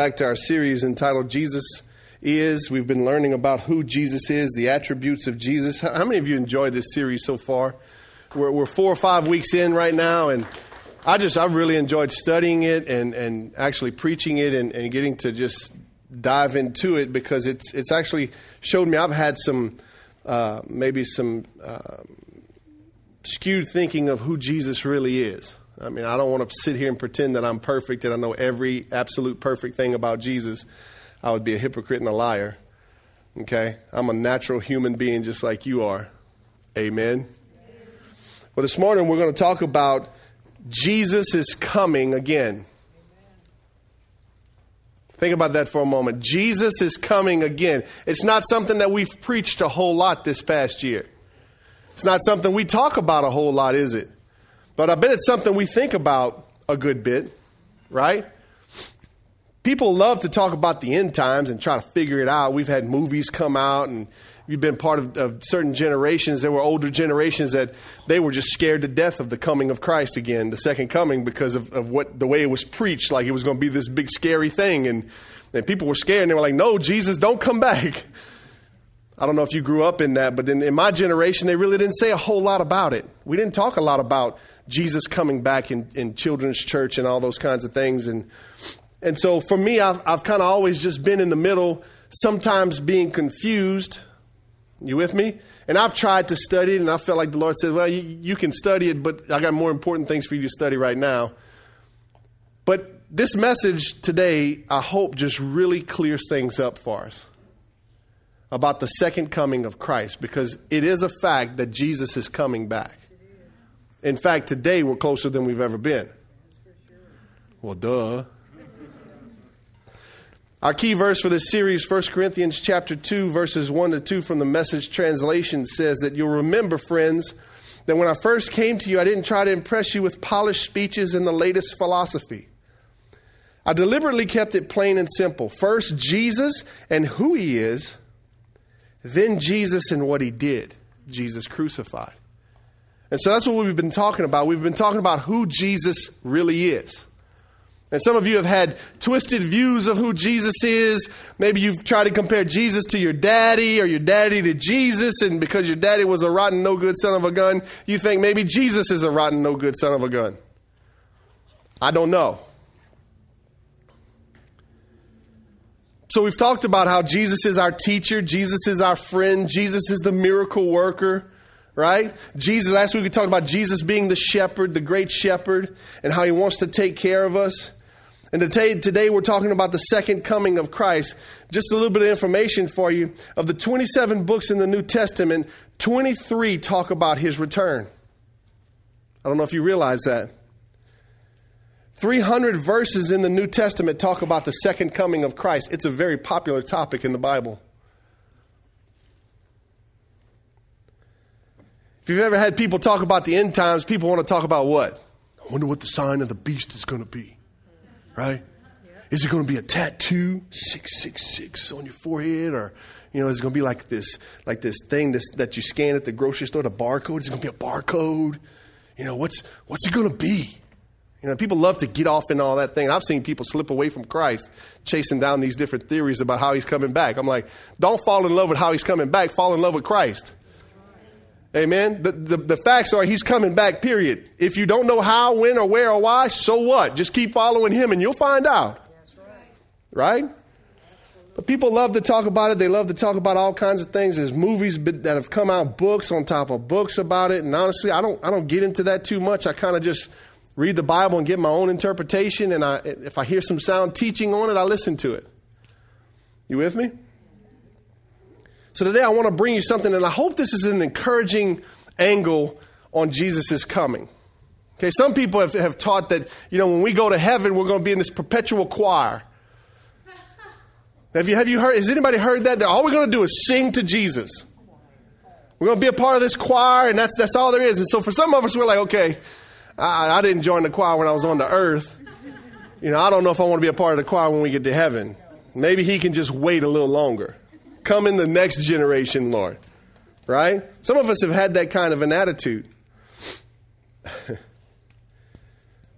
back to our series entitled Jesus is. We've been learning about who Jesus is, the attributes of Jesus. How many of you enjoyed this series so far? We're, we're four or five weeks in right now, and I just I've really enjoyed studying it and, and actually preaching it and, and getting to just dive into it because it's it's actually showed me I've had some uh, maybe some uh, skewed thinking of who Jesus really is. I mean, I don't want to sit here and pretend that I'm perfect and I know every absolute perfect thing about Jesus. I would be a hypocrite and a liar. Okay? I'm a natural human being just like you are. Amen. Well, this morning we're going to talk about Jesus is coming again. Think about that for a moment. Jesus is coming again. It's not something that we've preached a whole lot this past year. It's not something we talk about a whole lot, is it? But I bet it's something we think about a good bit, right? People love to talk about the end times and try to figure it out. We've had movies come out, and you've been part of, of, certain generations. There were older generations that they were just scared to death of the coming of Christ again, the second coming, because of, of what the way it was preached, like it was going to be this big scary thing. And, and people were scared, and they were like, no, Jesus, don't come back. I don't know if you grew up in that, but then in my generation, they really didn't say a whole lot about it. We didn't talk a lot about Jesus coming back in, in children's church and all those kinds of things. And, and so for me, I've, I've kind of always just been in the middle, sometimes being confused. You with me? And I've tried to study it, and I felt like the Lord said, Well, you, you can study it, but I got more important things for you to study right now. But this message today, I hope, just really clears things up for us about the second coming of Christ because it is a fact that Jesus is coming back. In fact, today we're closer than we've ever been. Well, duh. Our key verse for this series, 1 Corinthians chapter 2, verses 1 to 2 from the message translation says that you'll remember, friends, that when I first came to you, I didn't try to impress you with polished speeches and the latest philosophy. I deliberately kept it plain and simple. First, Jesus and who he is, then Jesus and what he did, Jesus crucified. And so that's what we've been talking about. We've been talking about who Jesus really is. And some of you have had twisted views of who Jesus is. Maybe you've tried to compare Jesus to your daddy or your daddy to Jesus, and because your daddy was a rotten, no good son of a gun, you think maybe Jesus is a rotten, no good son of a gun. I don't know. So we've talked about how Jesus is our teacher, Jesus is our friend, Jesus is the miracle worker right? Jesus, last week we talked about Jesus being the shepherd, the great shepherd, and how he wants to take care of us. And today, today we're talking about the second coming of Christ. Just a little bit of information for you. Of the 27 books in the New Testament, 23 talk about his return. I don't know if you realize that. 300 verses in the New Testament talk about the second coming of Christ. It's a very popular topic in the Bible. If you've ever had people talk about the end times, people want to talk about what? I wonder what the sign of the beast is going to be. Right? Is it going to be a tattoo, 666 on your forehead or you know, is it going to be like this, like this thing this, that you scan at the grocery store, the barcode? Is it going to be a barcode? You know, what's, what's it going to be? You know, people love to get off in all that thing. I've seen people slip away from Christ chasing down these different theories about how he's coming back. I'm like, don't fall in love with how he's coming back, fall in love with Christ. Amen. The, the, the, facts are he's coming back, period. If you don't know how, when, or where, or why, so what? Just keep following him and you'll find out. Right. right? But people love to talk about it. They love to talk about all kinds of things. There's movies that have come out, books on top of books about it. And honestly, I don't, I don't get into that too much. I kind of just read the Bible and get my own interpretation. And I, if I hear some sound teaching on it, I listen to it. You with me? So today I want to bring you something, and I hope this is an encouraging angle on Jesus' coming. Okay, some people have, have taught that, you know, when we go to heaven, we're going to be in this perpetual choir. Have you, have you heard, has anybody heard that? That all we're going to do is sing to Jesus. We're going to be a part of this choir, and that's, that's all there is. And so for some of us, we're like, okay, I, I didn't join the choir when I was on the earth. You know, I don't know if I want to be a part of the choir when we get to heaven. Maybe he can just wait a little longer. Come in the next generation, Lord. Right? Some of us have had that kind of an attitude.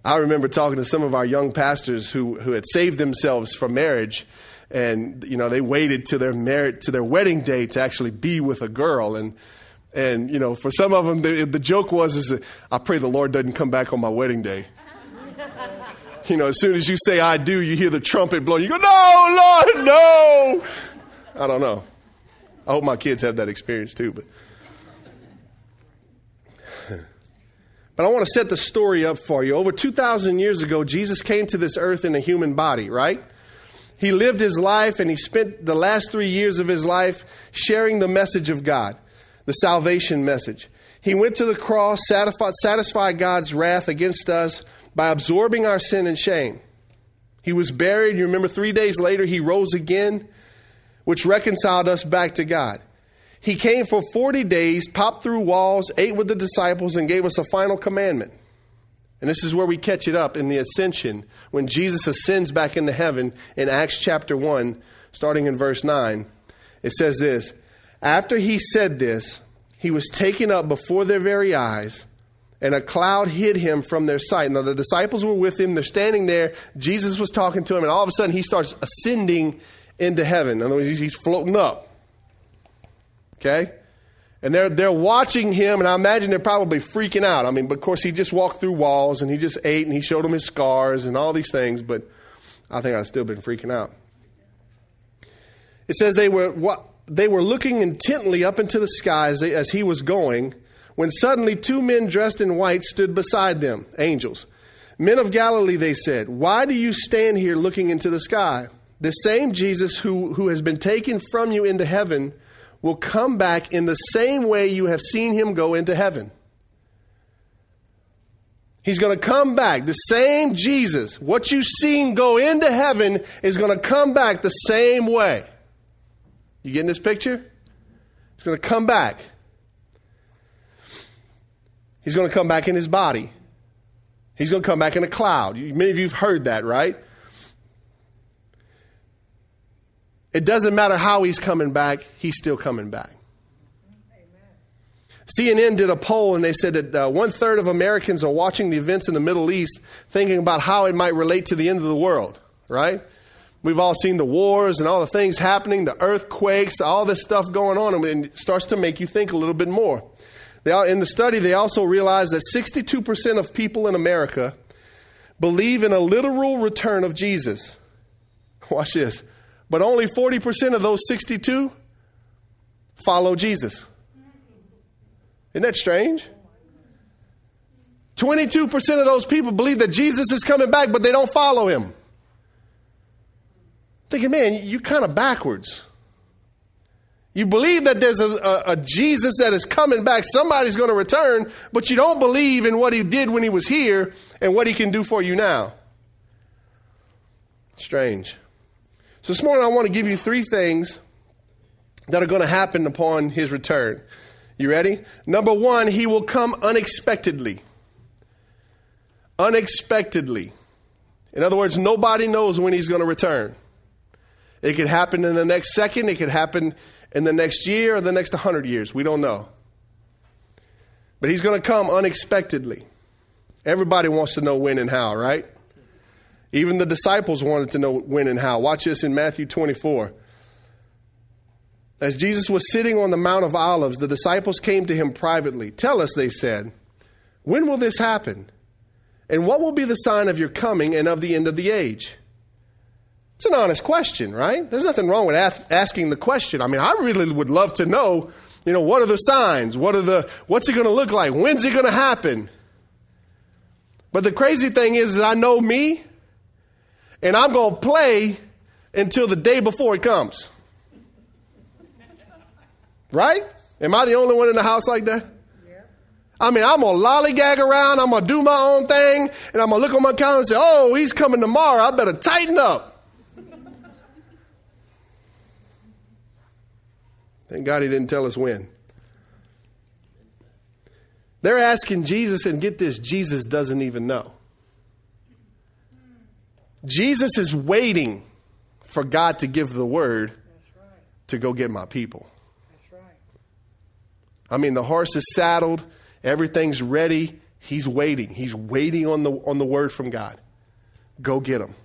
I remember talking to some of our young pastors who, who had saved themselves for marriage, and you know they waited to their merit to their wedding day to actually be with a girl, and and you know for some of them the, the joke was is I pray the Lord doesn't come back on my wedding day. you know, as soon as you say I do, you hear the trumpet blow. You go, no, Lord, no. I don't know. I hope my kids have that experience too, but. But I want to set the story up for you. Over 2,000 years ago, Jesus came to this earth in a human body, right? He lived his life and he spent the last three years of his life sharing the message of God, the salvation message. He went to the cross, satisfied, satisfied God's wrath against us by absorbing our sin and shame. He was buried. You remember, three days later, he rose again, which reconciled us back to God. He came for 40 days, popped through walls, ate with the disciples, and gave us a final commandment. And this is where we catch it up in the ascension when Jesus ascends back into heaven in Acts chapter 1, starting in verse 9. It says this After he said this, he was taken up before their very eyes, and a cloud hid him from their sight. Now, the disciples were with him, they're standing there. Jesus was talking to him, and all of a sudden he starts ascending into heaven. In other words, he's floating up. Okay? And they're, they're watching him, and I imagine they're probably freaking out. I mean, of course, he just walked through walls and he just ate and he showed them his scars and all these things, but I think I've still been freaking out. It says they were, what, they were looking intently up into the sky as, they, as he was going when suddenly two men dressed in white stood beside them, angels. Men of Galilee, they said, why do you stand here looking into the sky? The same Jesus who, who has been taken from you into heaven will come back in the same way you have seen him go into heaven. He's going to come back. The same Jesus, what you've seen go into heaven, is going to come back the same way. You getting this picture? He's going to come back. He's going to come back in his body. He's going to come back in a cloud. Many of you have heard that, right? It doesn't matter how he's coming back, he's still coming back. CNN did a poll and they said that uh, one third of Americans are watching the events in the Middle East thinking about how it might relate to the end of the world, right? We've all seen the wars and all the things happening, the earthquakes, all this stuff going on, and it starts to make you think a little bit more. In the study, they also realized that 62% of people in America believe in a literal return of Jesus. Watch this. But only 40% of those 62 follow Jesus. Isn't that strange? 22% of those people believe that Jesus is coming back, but they don't follow him. Thinking, man, you're kind of backwards. You believe that there's a, a, a, Jesus that is coming back, somebody's going to return, but you don't believe in what he did when he was here and what he can do for you now. Strange. So this morning I want to give you three things that are going to happen upon his return. You ready? Number one, he will come unexpectedly. Unexpectedly. In other words, nobody knows when he's going to return. It could happen in the next second, it could happen in the next year or the next 100 years. We don't know. But he's going to come unexpectedly. Everybody wants to know when and how, right? Even the disciples wanted to know when and how. Watch this in Matthew 24. As Jesus was sitting on the Mount of Olives, the disciples came to him privately. Tell us, they said, when will this happen? And what will be the sign of your coming and of the end of the age? It's an honest question, right? There's nothing wrong with ask, asking the question. I mean, I really would love to know, you know, what are the signs? What are the what's it going to look like? When's it going to happen? But the crazy thing is, is I know me, and I'm going to play until the day before it comes. Right? Am I the only one in the house like that? I mean, I'm going to lollygag around, I'm going to do my own thing, and I'm going to look on my calendar and say, oh, he's coming tomorrow. I better tighten up. Thank God he didn't tell us when. They're asking Jesus, and get this, Jesus doesn't even know. Jesus is waiting for God to give the word right. to go get my people. Right. I mean, the horse is saddled, everything's ready. He's waiting. He's waiting on the, on the word from God. Go get him.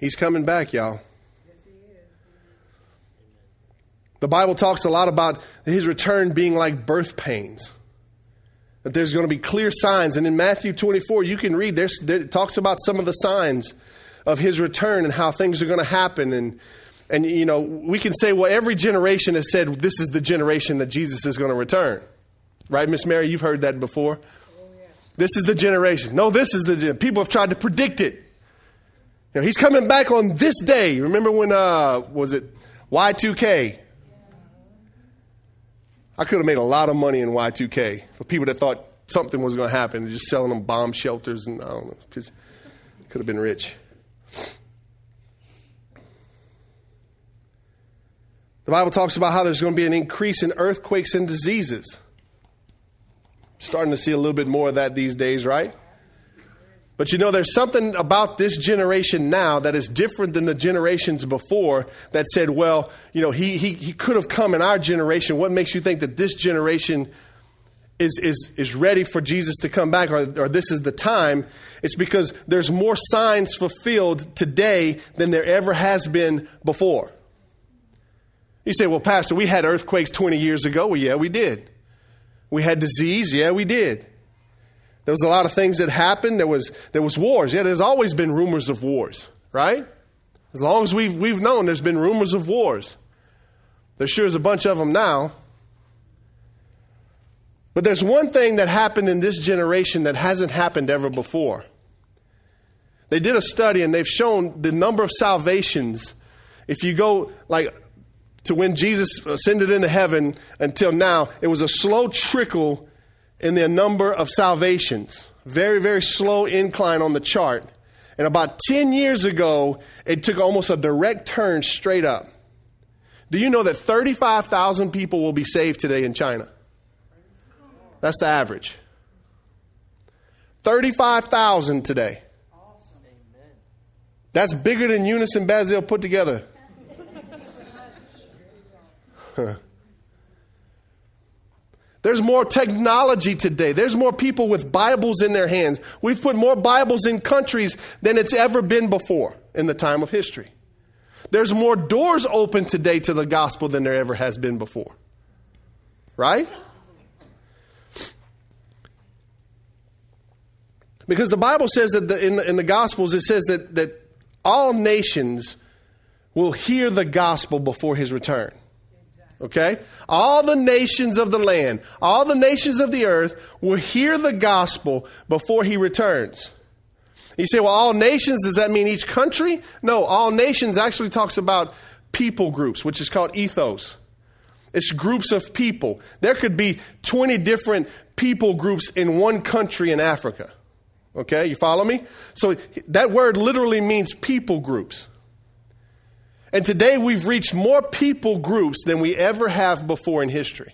He's coming back, y'all. The Bible talks a lot about his return being like birth pains. That there's going to be clear signs. And in Matthew 24, you can read, there's, there, it talks about some of the signs of his return and how things are going to happen. And, and, you know, we can say, well, every generation has said this is the generation that Jesus is going to return. Right, Miss Mary? You've heard that before. This is the generation. No, this is the people have tried to predict it. You know, he's coming back on this day. Remember when uh was it Y2K? I could have made a lot of money in Y2K for people that thought something was going to happen, just selling them bomb shelters and I don't know, because could have been rich. The Bible talks about how there's going to be an increase in earthquakes and diseases. Starting to see a little bit more of that these days, right? But you know, there's something about this generation now that is different than the generations before that said, well, you know, he, he, he could have come in our generation. What makes you think that this generation is, is, is ready for Jesus to come back or, or this is the time? It's because there's more signs fulfilled today than there ever has been before. You say, well, Pastor, we had earthquakes 20 years ago. Well, yeah, we did. We had disease. Yeah, we did. There was a lot of things that happened. There was, there was wars. Yeah, there's always been rumors of wars, right? As long as we've, we've known, there's been rumors of wars. There sure is a bunch of them now. But there's one thing that happened in this generation that hasn't happened ever before. They did a study and they've shown the number of salvations. If you go like to when Jesus ascended into heaven until now, it was a slow trickle in the number of salvations. Very, very slow incline on the chart. And about 10 years ago, it took almost a direct turn straight up. Do you know that 35,000 people will be saved today in China? That's the average. 35,000 today. That's bigger than Eunice and Basile put together. There's more technology today. There's more people with Bibles in their hands. We've put more Bibles in countries than it's ever been before in the time of history. There's more doors open today to the gospel than there ever has been before. Right? Because the Bible says that the, in, the, in the Gospels, it says that, that all nations will hear the gospel before his return. Okay? All the nations of the land, all the nations of the earth will hear the gospel before he returns. You say, well, all nations, does that mean each country? No, all nations actually talks about people groups, which is called ethnos. It's groups of people. There could be 20 different people groups in one country in Africa. Okay, you follow me? So that word literally means people groups. And today we've reached more people groups than we ever have before in history.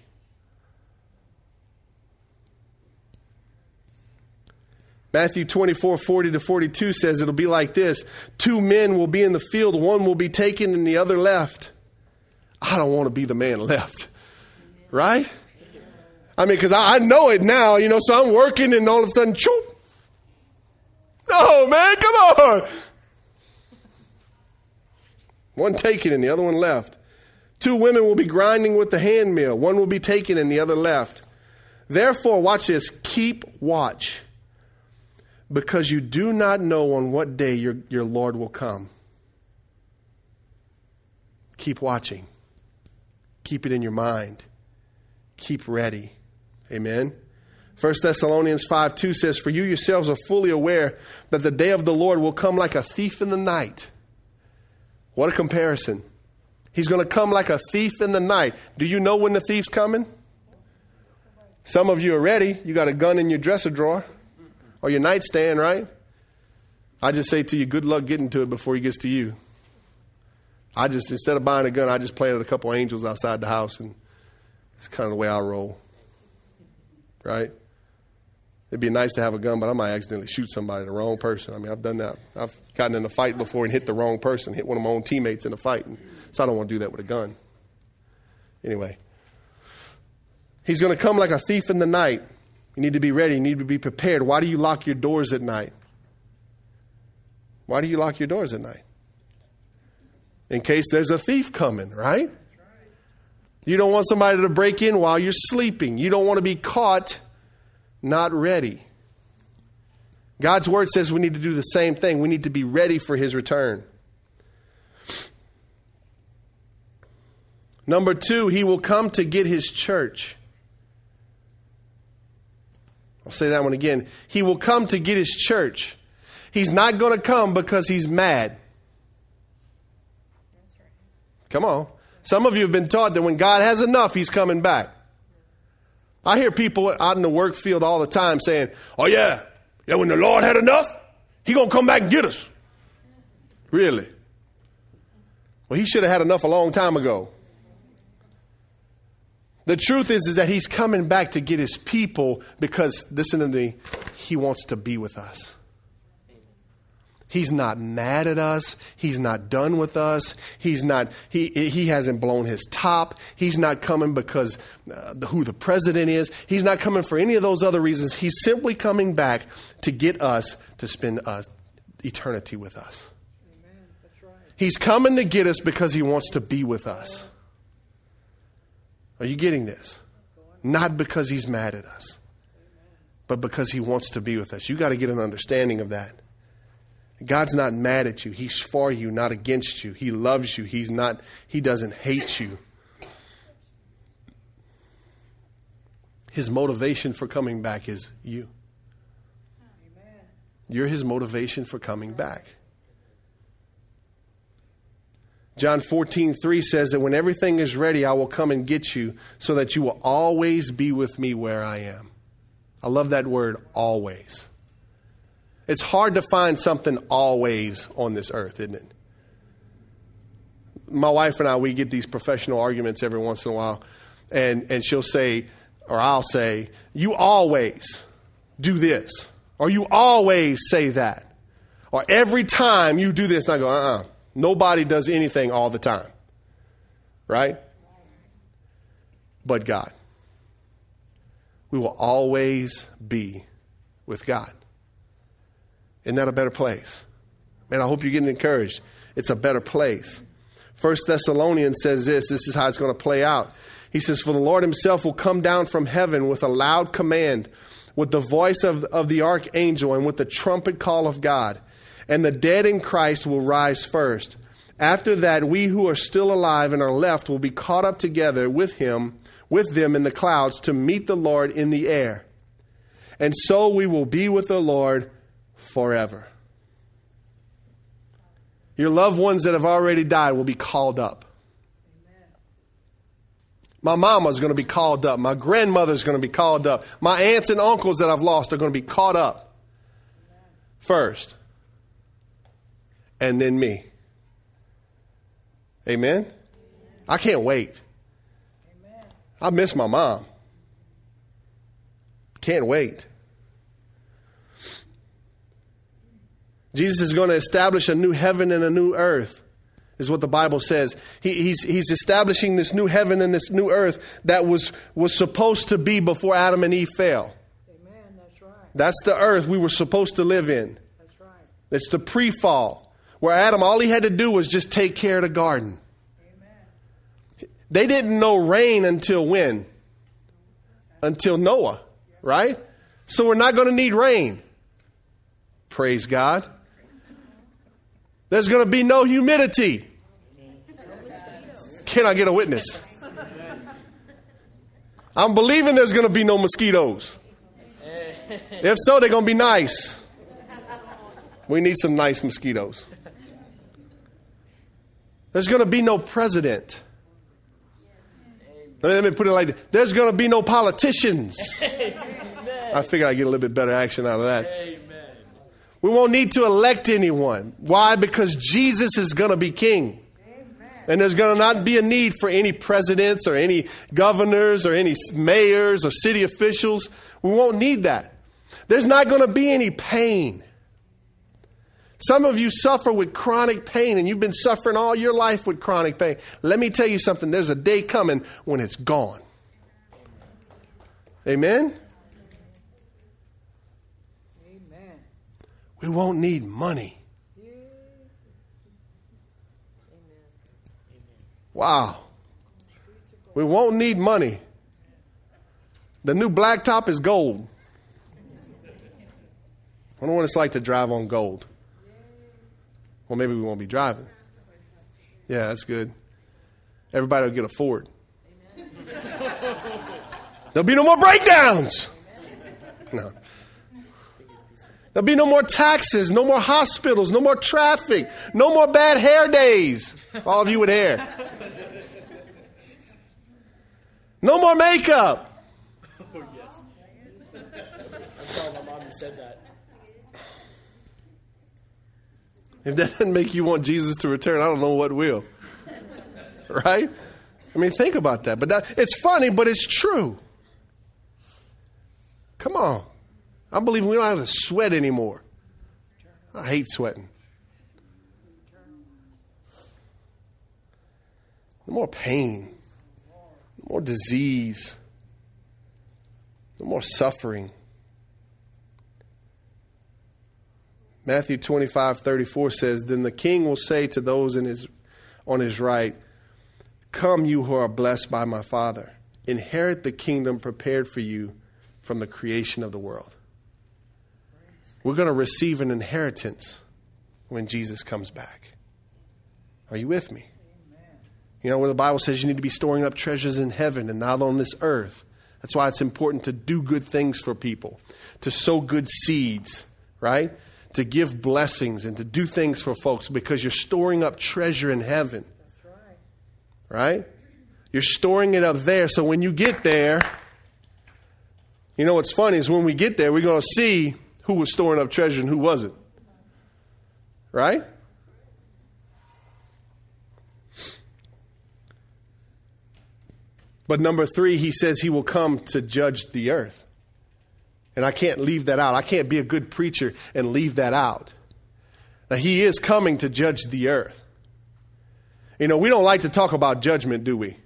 Matthew 24, 40 to 42 says it'll be like this Two men will be in the field, one will be taken and the other left. I don't want to be the man left, right? I mean, because I, I, know it now, you know, so I'm working and all of a sudden, choop. No, man, come on. One taken and the other one left. Two women will be grinding with the handmill. One will be taken and the other left. Therefore, watch this keep watch, because you do not know on what day your, your Lord will come. Keep watching. Keep it in your mind. Keep ready. Amen. 1 Thessalonians 5 2 says, For you yourselves are fully aware that the day of the Lord will come like a thief in the night. What a comparison. He's going to come like a thief in the night. Do you know when the thief's coming? Some of you are ready. You got a gun in your dresser drawer or your nightstand, right? I just say to you, good luck getting to it before he gets to you. I just, instead of buying a gun, I just planted a couple angels outside the house, and it's kind of the way I roll. Right? It'd be nice to have a gun, but I might accidentally shoot somebody, the wrong person. I mean, I've done that. I've gotten in a fight before and hit the wrong person, hit one of my own teammates in a fight. And so I don't want to do that with a gun. Anyway, He's going to come like a thief in the night. You need to be ready. You need to be prepared. Why do you lock your doors at night? Why do you lock your doors at night? In case there's a thief coming, right? You don't want somebody to break in while you're sleeping. You don't want to be caught not ready. God's word says we need to do the same thing. We need to be ready for his return. Number two, he will come to get his church. I'll say that one again. He will come to get his church. He's not going to come because he's mad. Come on. Some of you have been taught that when God has enough, he's coming back. I hear people out in the work field all the time saying, "Oh yeah, yeah, when the Lord had enough, he to come back and get us." Really? Well, he should have had enough a long time ago. The truth is, is that he's coming back to get his people because, listen to me, he wants to be with us. He's not mad at us. He's not done with us. He's not, he, he hasn't blown his top. He's not coming because uh, who the president is. He's not coming for any of those other reasons. He's simply coming back to get us to spend uh, eternity with us. He's coming to get us because he wants to be with us. Are you getting this? Not because he's mad at us, but because he wants to be with us. You got to get an understanding of that. God's not mad at you. He's for you, not against you. He loves you. He's not he doesn't hate you. His motivation for coming back is you. You're his motivation for coming back. John 14, 3 says that when everything is ready, I will come and get you so that you will always be with me where I am. I love that word, always. It's hard to find something always on this earth, isn't it? My wife and I, we get these professional arguments every once in a while, and, and she'll say, or I'll say, You always do this, or you always say that, or every time you do this, and I go, Uh uh-uh. uh Nobody does anything all the time, right? But God. We will always be with God. Isn't that a better place? Man, I hope you're getting encouraged. It's a better place. First Thessalonians says this this is how it's going to play out. He says, For the Lord himself will come down from heaven with a loud command, with the voice of, of the archangel, and with the trumpet call of God. And the dead in Christ will rise first. After that, we who are still alive and are left will be caught up together with him, with them in the clouds, to meet the Lord in the air. And so we will be with the Lord forever. Your loved ones that have already died will be called up. My mama's going to be called up. My grandmother's going to be called up. My aunts and uncles that I've lost are going to be caught up first. And then me. Amen? I can't wait. I miss my mom. Can't wait. Jesus is going to establish a new heaven and a new earth, is what the Bible says. He, he's, he's establishing this new heaven and this new earth that was, was supposed to be before Adam and Eve fell. Amen. That's right. That's the earth we were supposed to live in. That's right. It's the pre fall, where Adam, all he had to do was just take care of the garden. Amen. They didn't know rain until when? Until Noah, right? So we're not going to need rain. Praise God. There's going to be no humidity. Can I get a witness? I'm believing there's going to be no mosquitoes. If so, they're going to be nice. We need some nice mosquitoes. There's going to be no president. Let me put it like this there's going to be no politicians. I figure I'd get a little bit better action out of that. We won't need to elect anyone. Why? Because Jesus is going to be king. And there's going to not be a need for any presidents or any governors or any mayors or city officials. We won't need that. There's not going to be any pain. Some of you suffer with chronic pain and you've been suffering all your life with chronic pain. Let me tell you something there's a day coming when it's gone. Amen? Amen. We won't need money. Wow. We won't need money. The new blacktop is gold. I wonder what it's like to drive on gold. Well, maybe we won't be driving. Yeah, that's good. Everybody will get a Ford. There'll be no more breakdowns. No. There'll be no more taxes, no more hospitals, no more traffic, no more bad hair days. All of you with hair. No more makeup. Oh, yes. I saw my mom said that. If that doesn't make you want Jesus to return, I don't know what will. Right? I mean, think about that. But that, it's funny, but it's true. Come on. I'm believing we don't have to sweat anymore. I hate sweating. No more pain, no more disease, no more suffering. Matthew 25, 34 says, Then the king will say to those in his, on his right, Come, you who are blessed by my Father, inherit the kingdom prepared for you from the creation of the world. We're going to receive an inheritance when Jesus comes back. Are you with me? You know, where the Bible says you need to be storing up treasures in heaven and not on this earth. That's why it's important to do good things for people, to sow good seeds, right? To give blessings and to do things for folks because you're storing up treasure in heaven. Right. Right? You're storing it up there so when you get there, you know what's funny is when we get there, we're going to see who was storing up treasure and who wasn't. Right? But number three, he says he will come to judge the earth. And I can't leave that out. I can't be a good preacher and leave that out. Now, he is coming to judge the earth. You know, we don't like to talk about judgment, do we?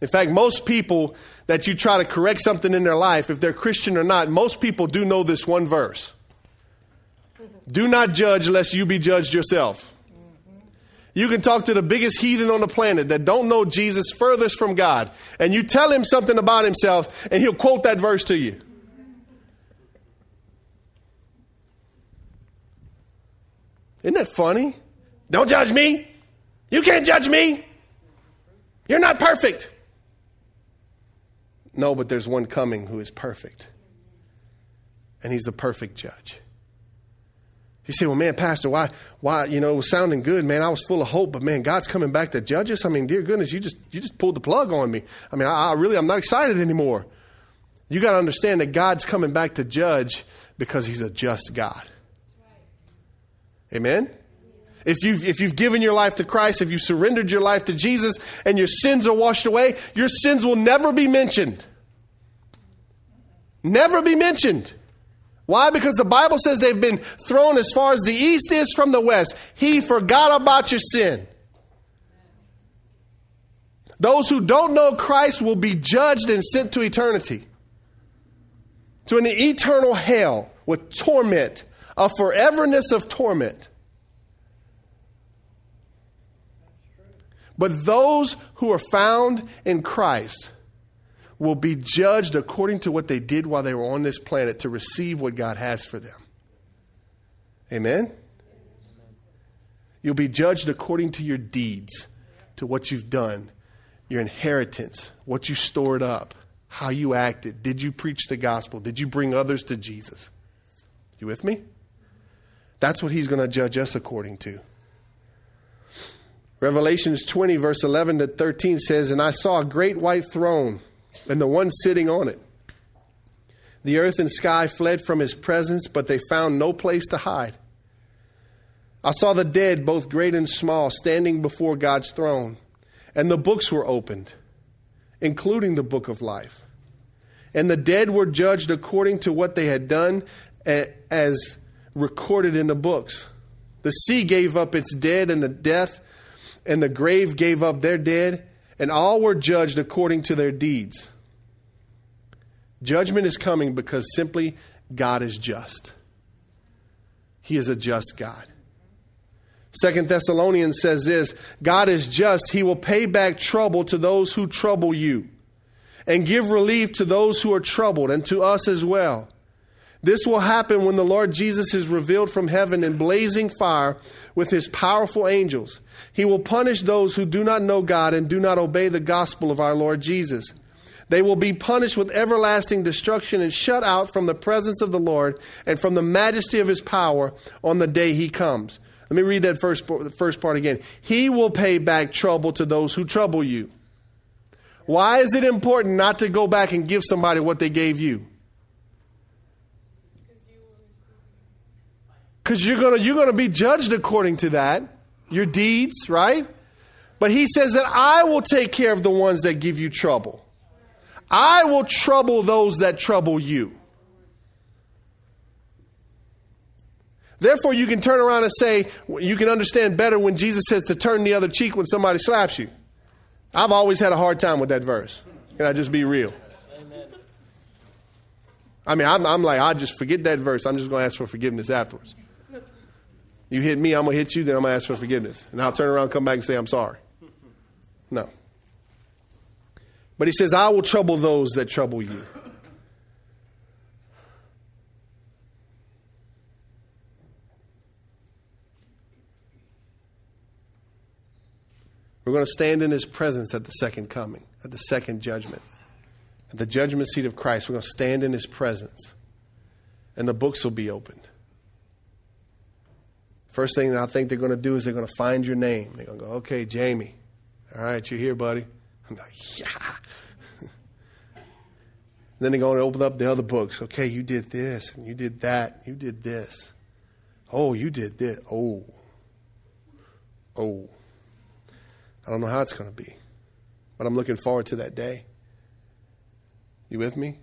In fact, most people that you try to correct something in their life, if they're Christian or not, most people do know this one verse Do not judge lest you be judged yourself. You can talk to the biggest heathen on the planet that don't know Jesus furthest from God, and you tell him something about himself, and he'll quote that verse to you. Isn't that funny? Don't judge me. You can't judge me. You're not perfect. No, but there's one coming who is perfect. And he's the perfect judge. You say, well, man, Pastor, why, why, you know, it was sounding good, man. I was full of hope, but man, God's coming back to judge us. I mean, dear goodness, you just, you just pulled the plug on me. I mean, I, I really, I'm not excited anymore. You got to understand that God's coming back to judge because he's a just God. Amen? If you've, if you've given your life to Christ, if you've surrendered your life to Jesus and your sins are washed away, your sins will never be mentioned. Never be mentioned. Why? Because the Bible says they've been thrown as far as the east is from the west. He forgot about your sin. Those who don't know Christ will be judged and sent to eternity, to an eternal hell with torment, a foreverness of torment. But those who are found in Christ will be judged according to what they did while they were on this planet to receive what God has for them. Amen? You'll be judged according to your deeds, to what you've done, your inheritance, what you stored up, how you acted. Did you preach the gospel? Did you bring others to Jesus? You with me? That's what he's going to judge us according to. Revelations 20, verse 11 to 13 says, And I saw a great white throne, and the one sitting on it. The earth and sky fled from his presence, but they found no place to hide. I saw the dead, both great and small, standing before God's throne, and the books were opened, including the book of life. And the dead were judged according to what they had done, as recorded in the books. The sea gave up its dead, and the death and the grave gave up their dead, and all were judged according to their deeds. Judgment is coming because simply God is just. He is a just God. Second Thessalonians says this God is just. He will pay back trouble to those who trouble you and give relief to those who are troubled and to us as well. This will happen when the Lord Jesus is revealed from heaven in blazing fire with his powerful angels. He will punish those who do not know God and do not obey the gospel of our Lord Jesus. They will be punished with everlasting destruction and shut out from the presence of the Lord and from the majesty of his power on the day he comes. Let me read that first, first part again. He will pay back trouble to those who trouble you. Why is it important not to go back and give somebody what they gave you? Because you're going you're gonna be judged according to that, your deeds, right? But he says that I will take care of the ones that give you trouble. I will trouble those that trouble you. Therefore, you can turn around and say, you can understand better when Jesus says to turn the other cheek when somebody slaps you. I've always had a hard time with that verse. Can I just be real? I mean, I'm, I'm like, I just forget that verse. I'm just going to ask for forgiveness afterwards. You hit me, I'm going to hit you, then I'm going to ask for forgiveness. And I'll turn around, come back, and say, I'm sorry. No. But he says, I will trouble those that trouble you. We're going to stand in his presence at the second coming, at the second judgment. At the judgment seat of Christ, we're going to stand in his presence. And the books will be opened. First thing that I think they're going to do is they're going to find your name. They're going to go, okay, Jamie. All right, you're here, buddy. I'm like, yeah. then they're going to open up the other books. Okay, you did this, and you did that, you did this. Oh, you did this. Oh. Oh. I don't know how it's going to be, but I'm looking forward to that day. You with me?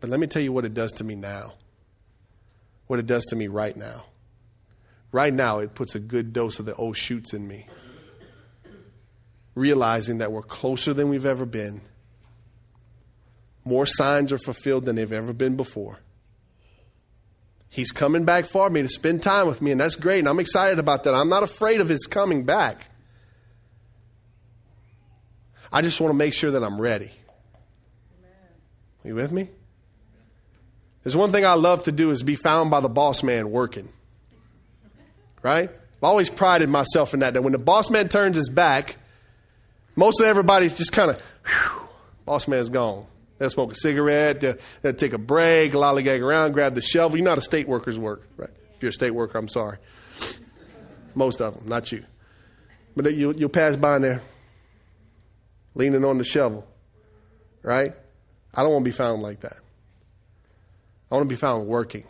But let me tell you what it does to me now. What it does to me right now. Right now, it puts a good dose of the old shoots in me. Realizing that we're closer than we've ever been. More signs are fulfilled than they've ever been before. He's coming back for me to spend time with me, and that's great, and I'm excited about that. I'm not afraid of his coming back. I just want to make sure that I'm ready. Are you with me? There's one thing I love to do is be found by the boss man working. Right? I've always prided myself in that. That when the boss man turns his back, most of everybody's just kind of, boss man's gone. They'll smoke a cigarette, they'll, they'll, take a break, lollygag around, grab the shovel. You know how the state workers work, right? If you're a state worker, I'm sorry. Most of them, not you. But you'll, you'll pass by in there leaning on the shovel, right? I don't want to be found like that. I want to be found working.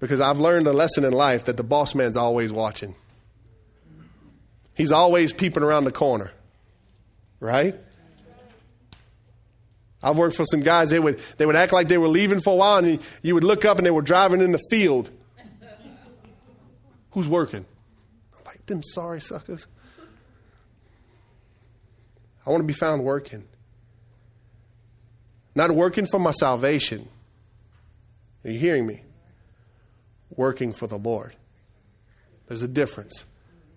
Because I've learned a lesson in life that the boss man's always watching. He's always peeping around the corner, right? I've worked for some guys, they would, they would act like they were leaving for a while, and you would look up and they were driving in the field. Who's working? I'm like, them sorry suckers. I want to be found working. Not working for my salvation. Are you hearing me? Working for the Lord. There's a difference.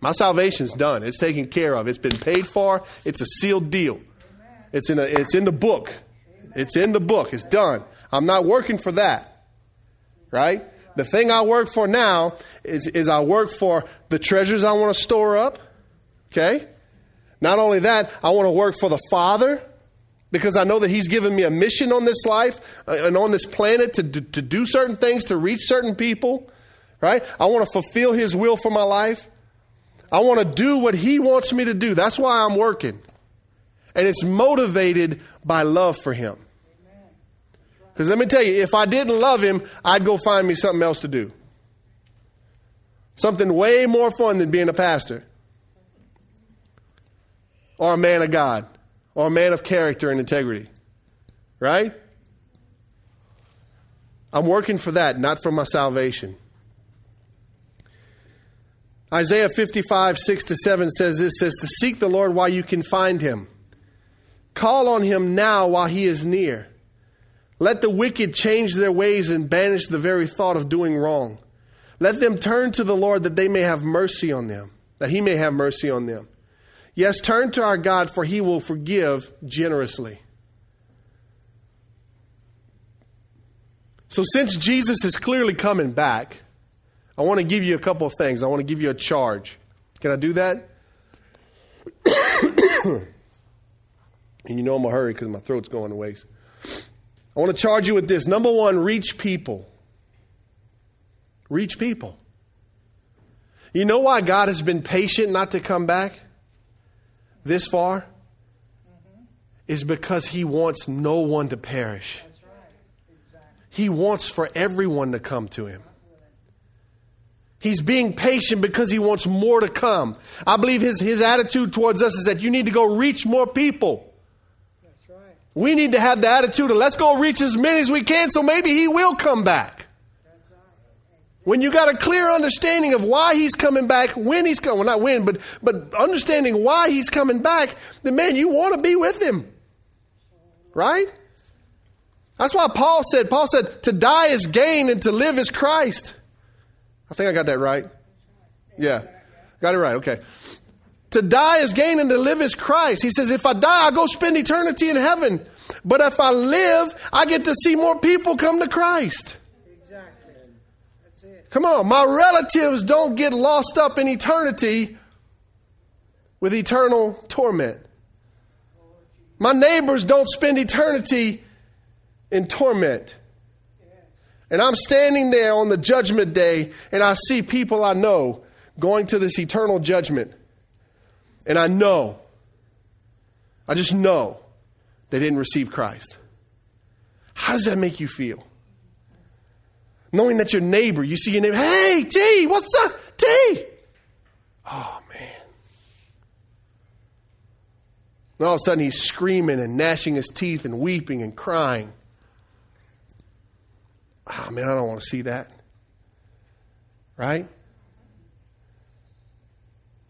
My salvation's done. It's taken care of. It's been paid for. It's a sealed deal. It's in, a, it's in the book. It's in the book. It's done. I'm not working for that. Right? The thing I work for now is, is I work for the treasures I want to store up. Okay? Not only that, I want to work for the Father because I know that He's given me a mission on this life uh, and on this planet to, to, to do certain things, to reach certain people, right? I want to fulfill His will for my life. I want to do what He wants me to do. That's why I'm working. And it's motivated by love for Him. Because let me tell you, if I didn't love Him, I'd go find me something else to do. Something way more fun than being a pastor or a man of God or a man of character and integrity. Right? I'm working for that, not for my salvation. Isaiah 55, 6 to 7 says this says to seek the Lord while you can find him. Call on him now while he is near. Let the wicked change their ways and banish the very thought of doing wrong. Let them turn to the Lord that they may have mercy on them, that he may have mercy on them. Yes, turn to our God, for he will forgive generously. So, since Jesus is clearly coming back, I want to give you a couple of things. I want to give you a charge. Can I do that? and you know I'm a hurry because my throat's going to waste. I want to charge you with this. Number one, reach people. Reach people. You know why God has been patient not to come back this far? Is because He wants no one to perish. He wants for everyone to come to Him. He's being patient because He wants more to come. I believe His, his attitude towards us is that you need to go reach more people. That's right. We need to have the attitude of let's go reach as many as we can so maybe he will come back. When you got a clear understanding of why he's coming back, when he's coming, well, not when, but, but understanding why he's coming back, then man, you want to be with him. Right? That's why Paul said, Paul said, to die is gain and to live is Christ. I think I got that right. Yeah. Got it right. Okay. To die is gain and to live is Christ. He says, if I die, I go spend eternity in heaven. But if I live, I get to see more people come to Christ. Come on, my relatives don't get lost up in eternity with eternal torment. My neighbors don't spend eternity in torment. And I'm standing there on the judgment day and I see people I know going to this eternal judgment. And I know, I just know they didn't receive Christ. How does that make you feel? Knowing that your neighbor, you see your neighbor, hey, T, what's up? T. Oh, man. And all of a sudden he's screaming and gnashing his teeth and weeping and crying. Oh, man, I don't want to see that. Right?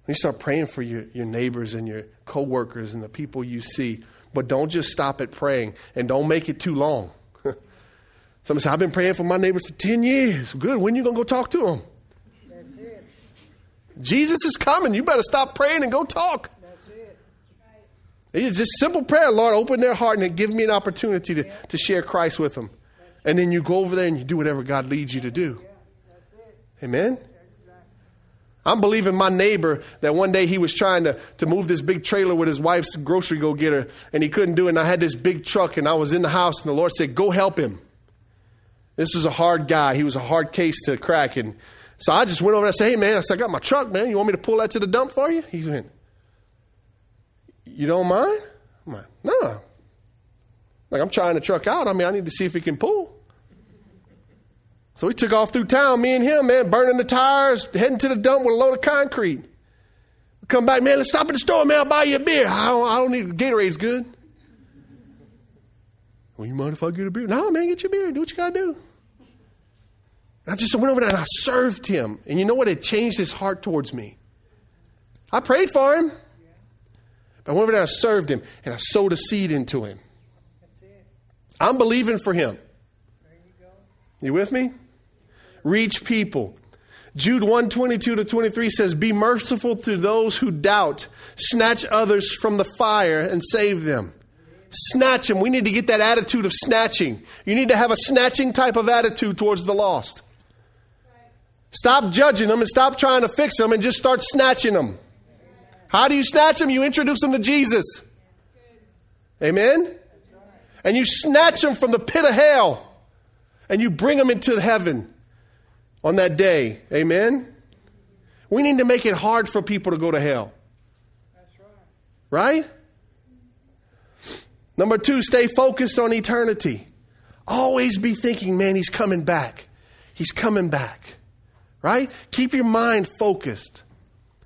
You start praying for your, your neighbors and your coworkers and the people you see. But don't just stop at praying and don't make it too long. Somebody say, I've been praying for my neighbors for 10 years. Good. When you going to go talk to them? Jesus is coming. You better stop praying and go talk. That's it. It's just simple prayer. Lord, open their heart and give me an opportunity to, to share Christ with them. And then you go over there and you do whatever God leads you to do. Amen? I'm believing my neighbor that one day he was trying to, to move this big trailer with his wife's grocery go getter, and he couldn't do it. And I had this big truck, and I was in the house, and the Lord said, Go help him. This is a hard guy. He was a hard case to crack. And so I just went over and I said, Hey, man, I said, I got my truck, man. You want me to pull that to the dump for you? He went, You don't mind? I'm like, No. Like, I'm trying the truck out. I mean, I need to see if it can pull. So we took off through town, me and him, man, burning the tires, heading to the dump with a load of concrete. We come back, man, let's stop at the store, man, I'll buy you a beer. I don't, I don't need, Gatorade's good. Well, you mind if I get a beer? No, man, get your beer. Do what you got to do. And I just went over there and I served him. And you know what? It changed his heart towards me. I prayed for him. But I went over there and I served him and I sowed a seed into him. I'm believing for him. You with me? Reach people. Jude 122 to 23 says, Be merciful to those who doubt, snatch others from the fire and save them. Snatch them. We need to get that attitude of snatching. You need to have a snatching type of attitude towards the lost. Stop judging them and stop trying to fix them and just start snatching them. How do you snatch them? You introduce them to Jesus. Amen? And you snatch them from the pit of hell and you bring them into heaven on that day. Amen? We need to make it hard for people to go to hell. Right? Number two, stay focused on eternity. Always be thinking, man, he's coming back. He's coming back. Right? Keep your mind focused.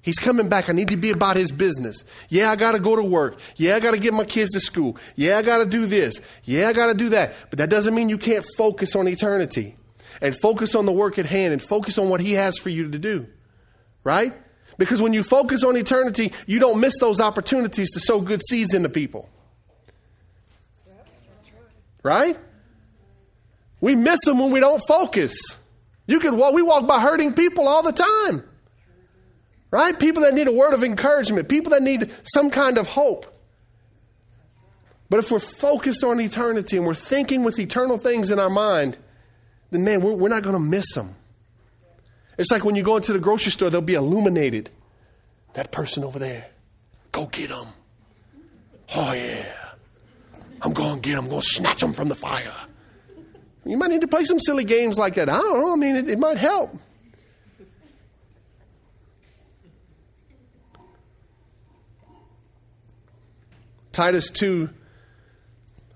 He's coming back. I need to be about his business. Yeah, I got to go to work. Yeah, I got to get my kids to school. Yeah, I got to do this. Yeah, I got to do that. But that doesn't mean you can't focus on eternity and focus on the work at hand and focus on what he has for you to do. Right? Because when you focus on eternity, you don't miss those opportunities to sow good seeds into people. Right? We miss them when we don't focus. You could walk, we walk by hurting people all the time. Right? People that need a word of encouragement, people that need some kind of hope. But if we're focused on eternity and we're thinking with eternal things in our mind, then man, we're, we're not going to miss them. It's like when you go into the grocery store, they'll be illuminated. That person over there, go get them. Oh, yeah. I'm going to get them. I'm going to snatch them from the fire. You might need to play some silly games like that. I don't know. I mean, it, it might help. Titus 2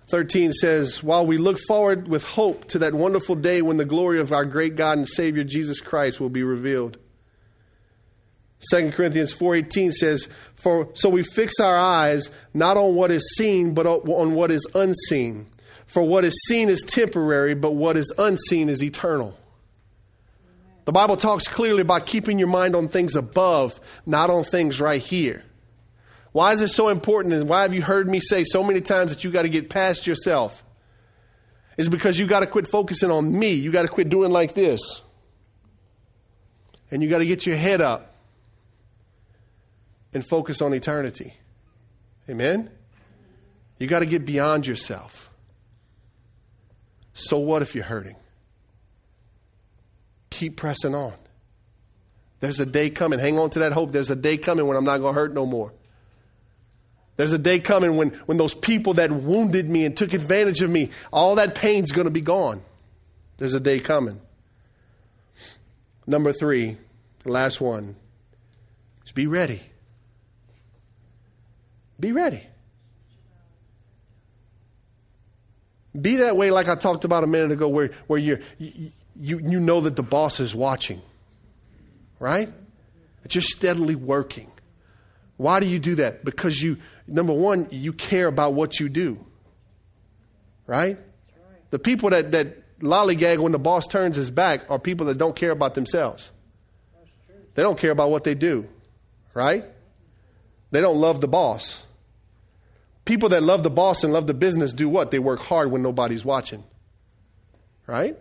13 says, While we look forward with hope to that wonderful day when the glory of our great God and Savior Jesus Christ will be revealed. 2 Corinthians 4:18 says, "For so we fix our eyes not on what is seen, but on what is unseen. For what is seen is temporary, but what is unseen is eternal." The Bible talks clearly about keeping your mind on things above, not on things right here. Why is it so important? And why have you heard me say so many times that you got to get past yourself? It's because you got to quit focusing on me. You got to quit doing like this. And you got to get your head up and focus on eternity. Amen? You got to get beyond yourself. So what if you're hurting? Keep pressing on. There's a day coming. Hang on to that hope. There's a day coming when I'm not going to hurt no more. There's a day coming when, when those people that wounded me and took advantage of me, all that pain's going to be gone. There's a day coming. Number three, the last one, is be ready. Be ready. Be that way, like I talked about a minute ago, where, where you, you, you know that the boss is watching, right? That you're steadily working. Why do you do that? Because you, number one, you care about what you do, right? The people that, that lollygag when the boss turns his back are people that don't care about themselves. They don't care about what they do, right? They don't love the boss. People that love the boss and love the business do what? They work hard when nobody's watching. Right?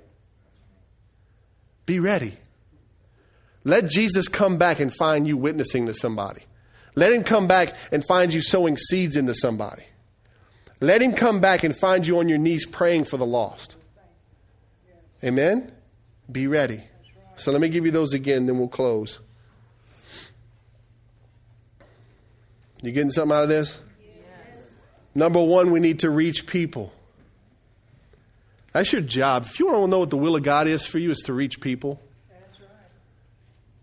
Be ready. Let Jesus come back and find you witnessing to somebody. Let him come back and find you sowing seeds into somebody. Let him come back and find you on your knees praying for the lost. Amen? Be ready. So let me give you those again, then we'll close. You getting something out of this? Number one, we need to reach people. That's your job. If you want to know what the will of God is for you, is to reach people.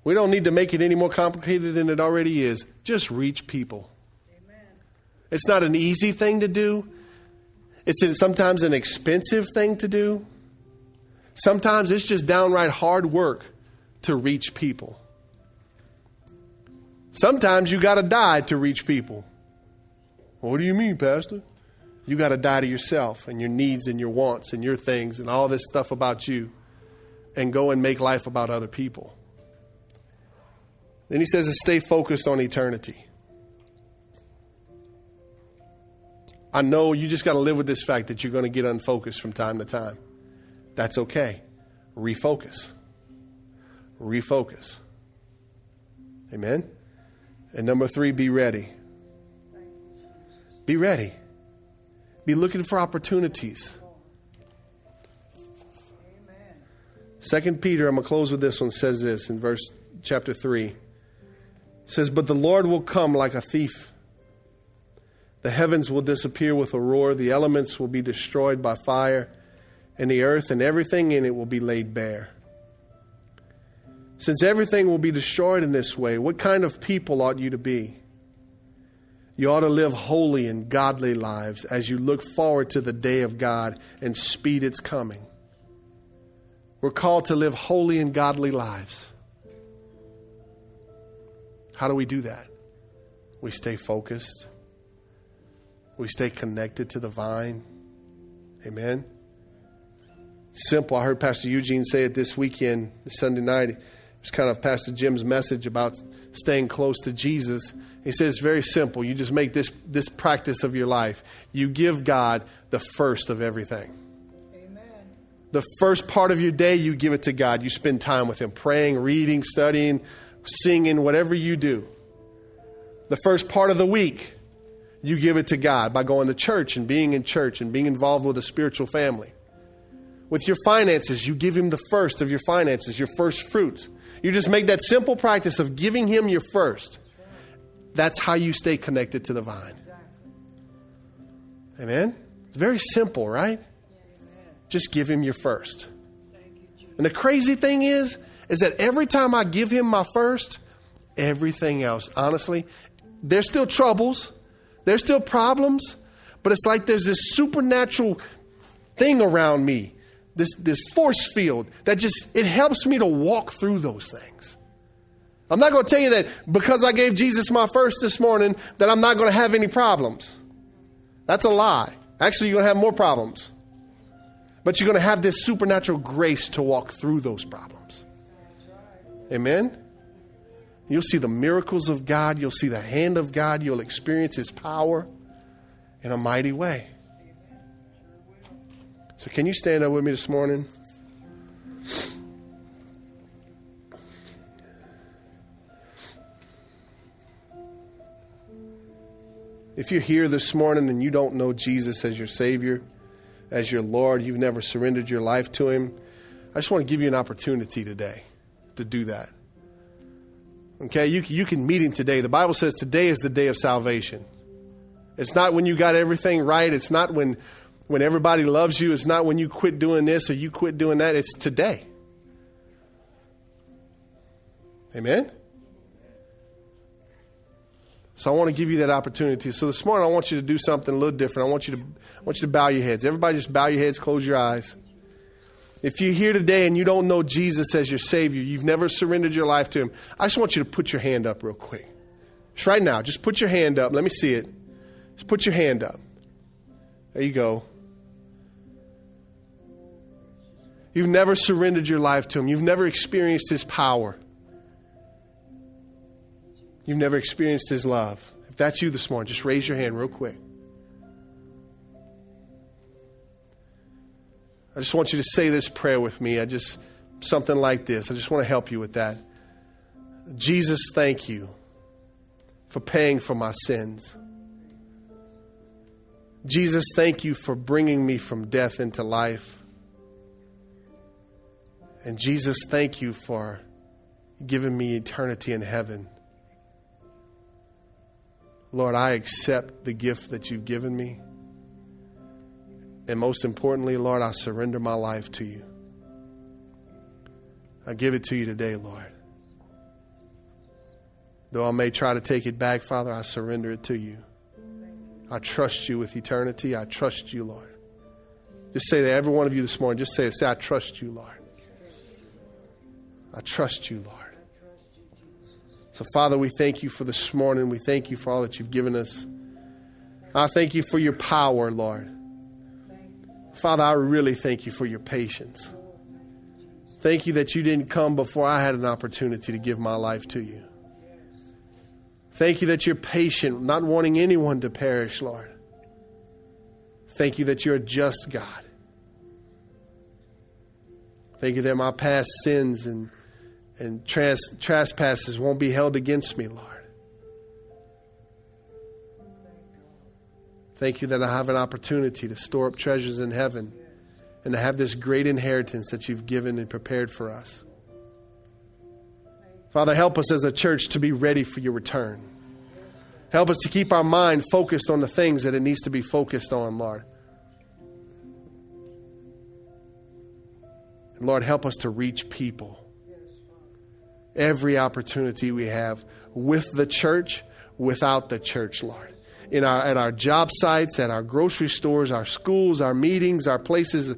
We don't need to make it any more complicated than it already is. Just reach people. Amen. It's not an easy thing to do. It's sometimes an expensive thing to do. Sometimes it's just downright hard work to reach people. Sometimes you got to die to reach people. What do you mean, Pastor? You got to die to yourself and your needs and your wants and your things and all this stuff about you and go and make life about other people. Then he says to stay focused on eternity. I know you just got to live with this fact that you're going to get unfocused from time to time. That's okay. Refocus. Refocus. Amen. And number three, be ready. Be ready. Be looking for opportunities. Second Peter, I'm gonna close with this one, says this in verse chapter three. Says, But the Lord will come like a thief. The heavens will disappear with a roar, the elements will be destroyed by fire, and the earth and everything in it will be laid bare. Since everything will be destroyed in this way, what kind of people ought you to be? You ought to live holy and godly lives as you look forward to the day of God and speed its coming. We're called to live holy and godly lives. How do we do that? We stay focused. We stay connected to the vine. Amen. Simple. I heard Pastor Eugene say it this weekend, Sunday night. It was kind of Pastor Jim's message about staying close to Jesus. He says it's very simple. You just make this, this practice of your life. You give God the first of everything. Amen. The first part of your day, you give it to God. You spend time with Him, praying, reading, studying, singing, whatever you do. The first part of the week, you give it to God by going to church and being in church and being involved with a spiritual family. With your finances, you give Him the first of your finances, your first fruits. You just make that simple practice of giving Him your first. That's how you stay connected to the vine. Amen? It's very simple, right? Just give Him your first. And the crazy thing is, is that every time I give Him my first, everything else, honestly, there's still troubles, there's still problems, but it's like there's this supernatural thing around me this, this force field that just it helps me to walk through those things. I'm not going to tell you that because i gave jesus my first this morning that i'm not going to have any problems. That's a lie. Actually you're going to have more problems. But you're going to have this supernatural grace to walk through those problems. Amen? You'll see the miracles of god. You'll see the hand of god. You'll experience his power in a mighty way so, can you stand up with me this morning? If you're here this morning and you don't know Jesus as your Savior, as your Lord, you've never surrendered your life to Him, I just want to give you an opportunity today to do that. Okay, you, you can meet Him today. The Bible says today is the day of salvation. It's not when you got everything right, it's not when when everybody loves you, it's not when you quit doing this or you quit doing that, it's today. Amen? So I want to give you that opportunity. So this morning I want you to do something a little different. I want you to I want you to bow your heads. Everybody just bow your heads, close your eyes. If you're here today and you don't know Jesus as your Savior, you've never surrendered your life to Him, I just want you to put your hand up real quick. Just right now, just put your hand up. Let me see it. Just put your hand up. There you go. You've never surrendered your life to Him. You've never experienced His power. You've never experienced His love. If that's you this morning, just raise your hand real quick. I just want you to say this prayer with me. I just, something like this. I just want to help you with that. Jesus, thank you for paying for my sins. Jesus, thank you for bringing me from death into life. And Jesus, thank you for giving me eternity in heaven. Lord, I accept the gift that you've given me. And most importantly, Lord, I surrender my life to you. I give it to you today, Lord. Though I may try to take it back, Father, I surrender it to you. I trust you with eternity. I trust you, Lord. Just say that, every one of you this morning, just say it. Say, I trust you, Lord. I trust you, Lord. So, Father, we thank you for this morning. We thank you for all that you've given us. I thank you for your power, Lord. Father, I really thank you for your patience. Thank you that you didn't come before I had an opportunity to give my life to you. Thank you that you're patient, not wanting anyone to perish, Lord. Thank you that you're a just God. Thank you that my past sins and and trans- trespasses won't be held against me, Lord. Thank you that I have an opportunity to store up treasures in heaven and to have this great inheritance that you've given and prepared for us. Father, help us as a church to be ready for your return. Help us to keep our mind focused on the things that it needs to be focused on, Lord. And Lord, help us to reach people every opportunity we have with the church, without the church, Lord. In our, at our job sites, at our grocery stores, our schools, our meetings, our places